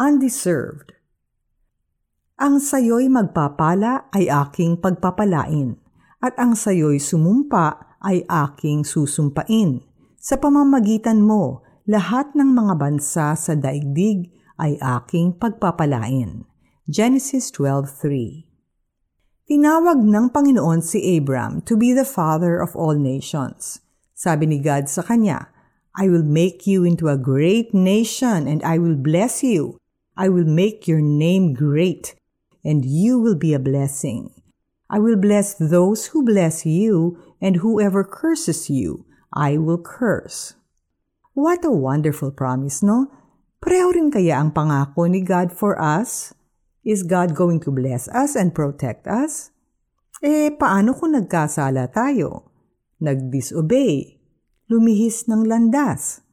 Undeserved Ang sayo'y magpapala ay aking pagpapalain, at ang sayo'y sumumpa ay aking susumpain. Sa pamamagitan mo, lahat ng mga bansa sa daigdig ay aking pagpapalain. Genesis 12.3 Tinawag ng Panginoon si Abram to be the father of all nations. Sabi ni God sa kanya, I will make you into a great nation and I will bless you. I will make your name great and you will be a blessing. I will bless those who bless you, and whoever curses you, I will curse. What a wonderful promise, no? Pareho rin kaya ang pangako ni God for us? Is God going to bless us and protect us? Eh, paano kung nagkasala tayo? Nag-disobey? Lumihis ng landas?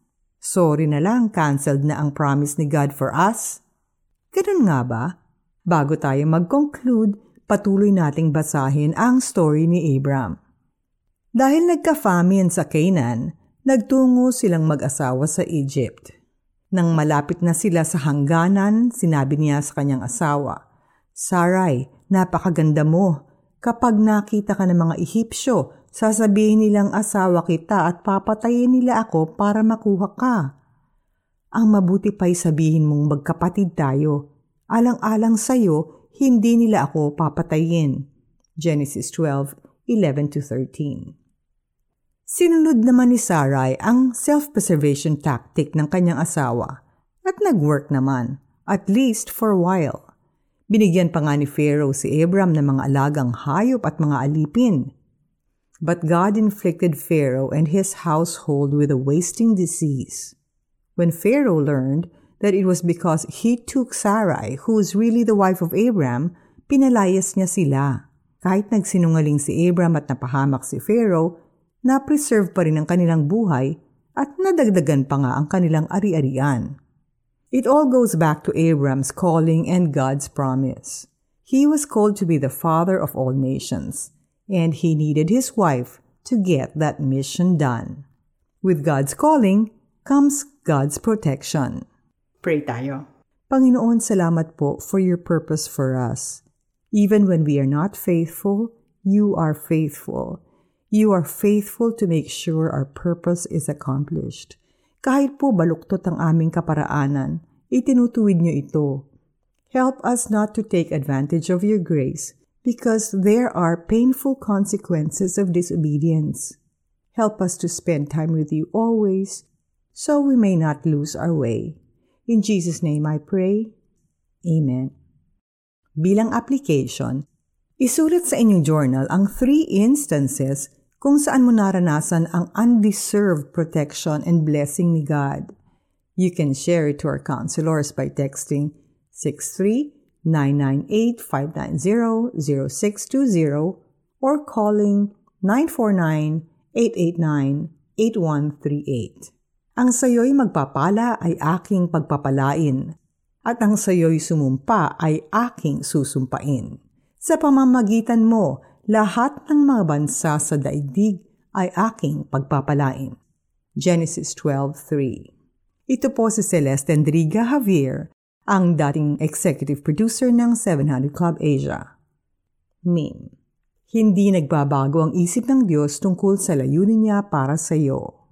Sorry na lang, cancelled na ang promise ni God for us? Ganun nga ba? Bago tayo mag-conclude, patuloy nating basahin ang story ni Abram. Dahil nagka-famine sa Canaan, nagtungo silang mag-asawa sa Egypt. Nang malapit na sila sa hangganan, sinabi niya sa kanyang asawa, Saray, napakaganda mo. Kapag nakita ka ng mga Ehipsyo, sasabihin nilang asawa kita at papatayin nila ako para makuha ka. Ang mabuti pa'y sabihin mong magkapatid tayo alang-alang sa iyo, hindi nila ako papatayin. Genesis 12:11-13. Sinunod naman ni Sarai ang self-preservation tactic ng kanyang asawa at nag-work naman, at least for a while. Binigyan pa nga ni Pharaoh si Abram ng mga alagang hayop at mga alipin. But God inflicted Pharaoh and his household with a wasting disease. When Pharaoh learned that it was because he took Sarai, who was really the wife of Abram, pinalayas niya sila. Kahit nagsinungaling si Abram at napahamak si Pharaoh, na-preserve pa rin ang kanilang buhay at nadagdagan pa nga ang kanilang ari-arian. It all goes back to Abram's calling and God's promise. He was called to be the father of all nations, and he needed his wife to get that mission done. With God's calling comes God's protection. Pray tayo. Panginoon, salamat po for your purpose for us. Even when we are not faithful, you are faithful. You are faithful to make sure our purpose is accomplished. Kahit po baluktot ang aming kaparaanan, itinutuwid niyo ito. Help us not to take advantage of your grace because there are painful consequences of disobedience. Help us to spend time with you always so we may not lose our way. In Jesus' name I pray. Amen. Bilang application, isulat sa inyong journal ang three instances kung saan mo naranasan ang undeserved protection and blessing ni God. You can share it to our counselors by texting 63-998-590-0620 or calling 949-889-8138. Ang sayo'y magpapala ay aking pagpapalain, at ang sayo'y sumumpa ay aking susumpain. Sa pamamagitan mo, lahat ng mga bansa sa daigdig ay aking pagpapalain. Genesis 12.3 Ito po si Celeste Enriga Javier, ang dating executive producer ng 700 Club Asia. Meme Hindi nagbabago ang isip ng Diyos tungkol sa layunin niya para sa iyo.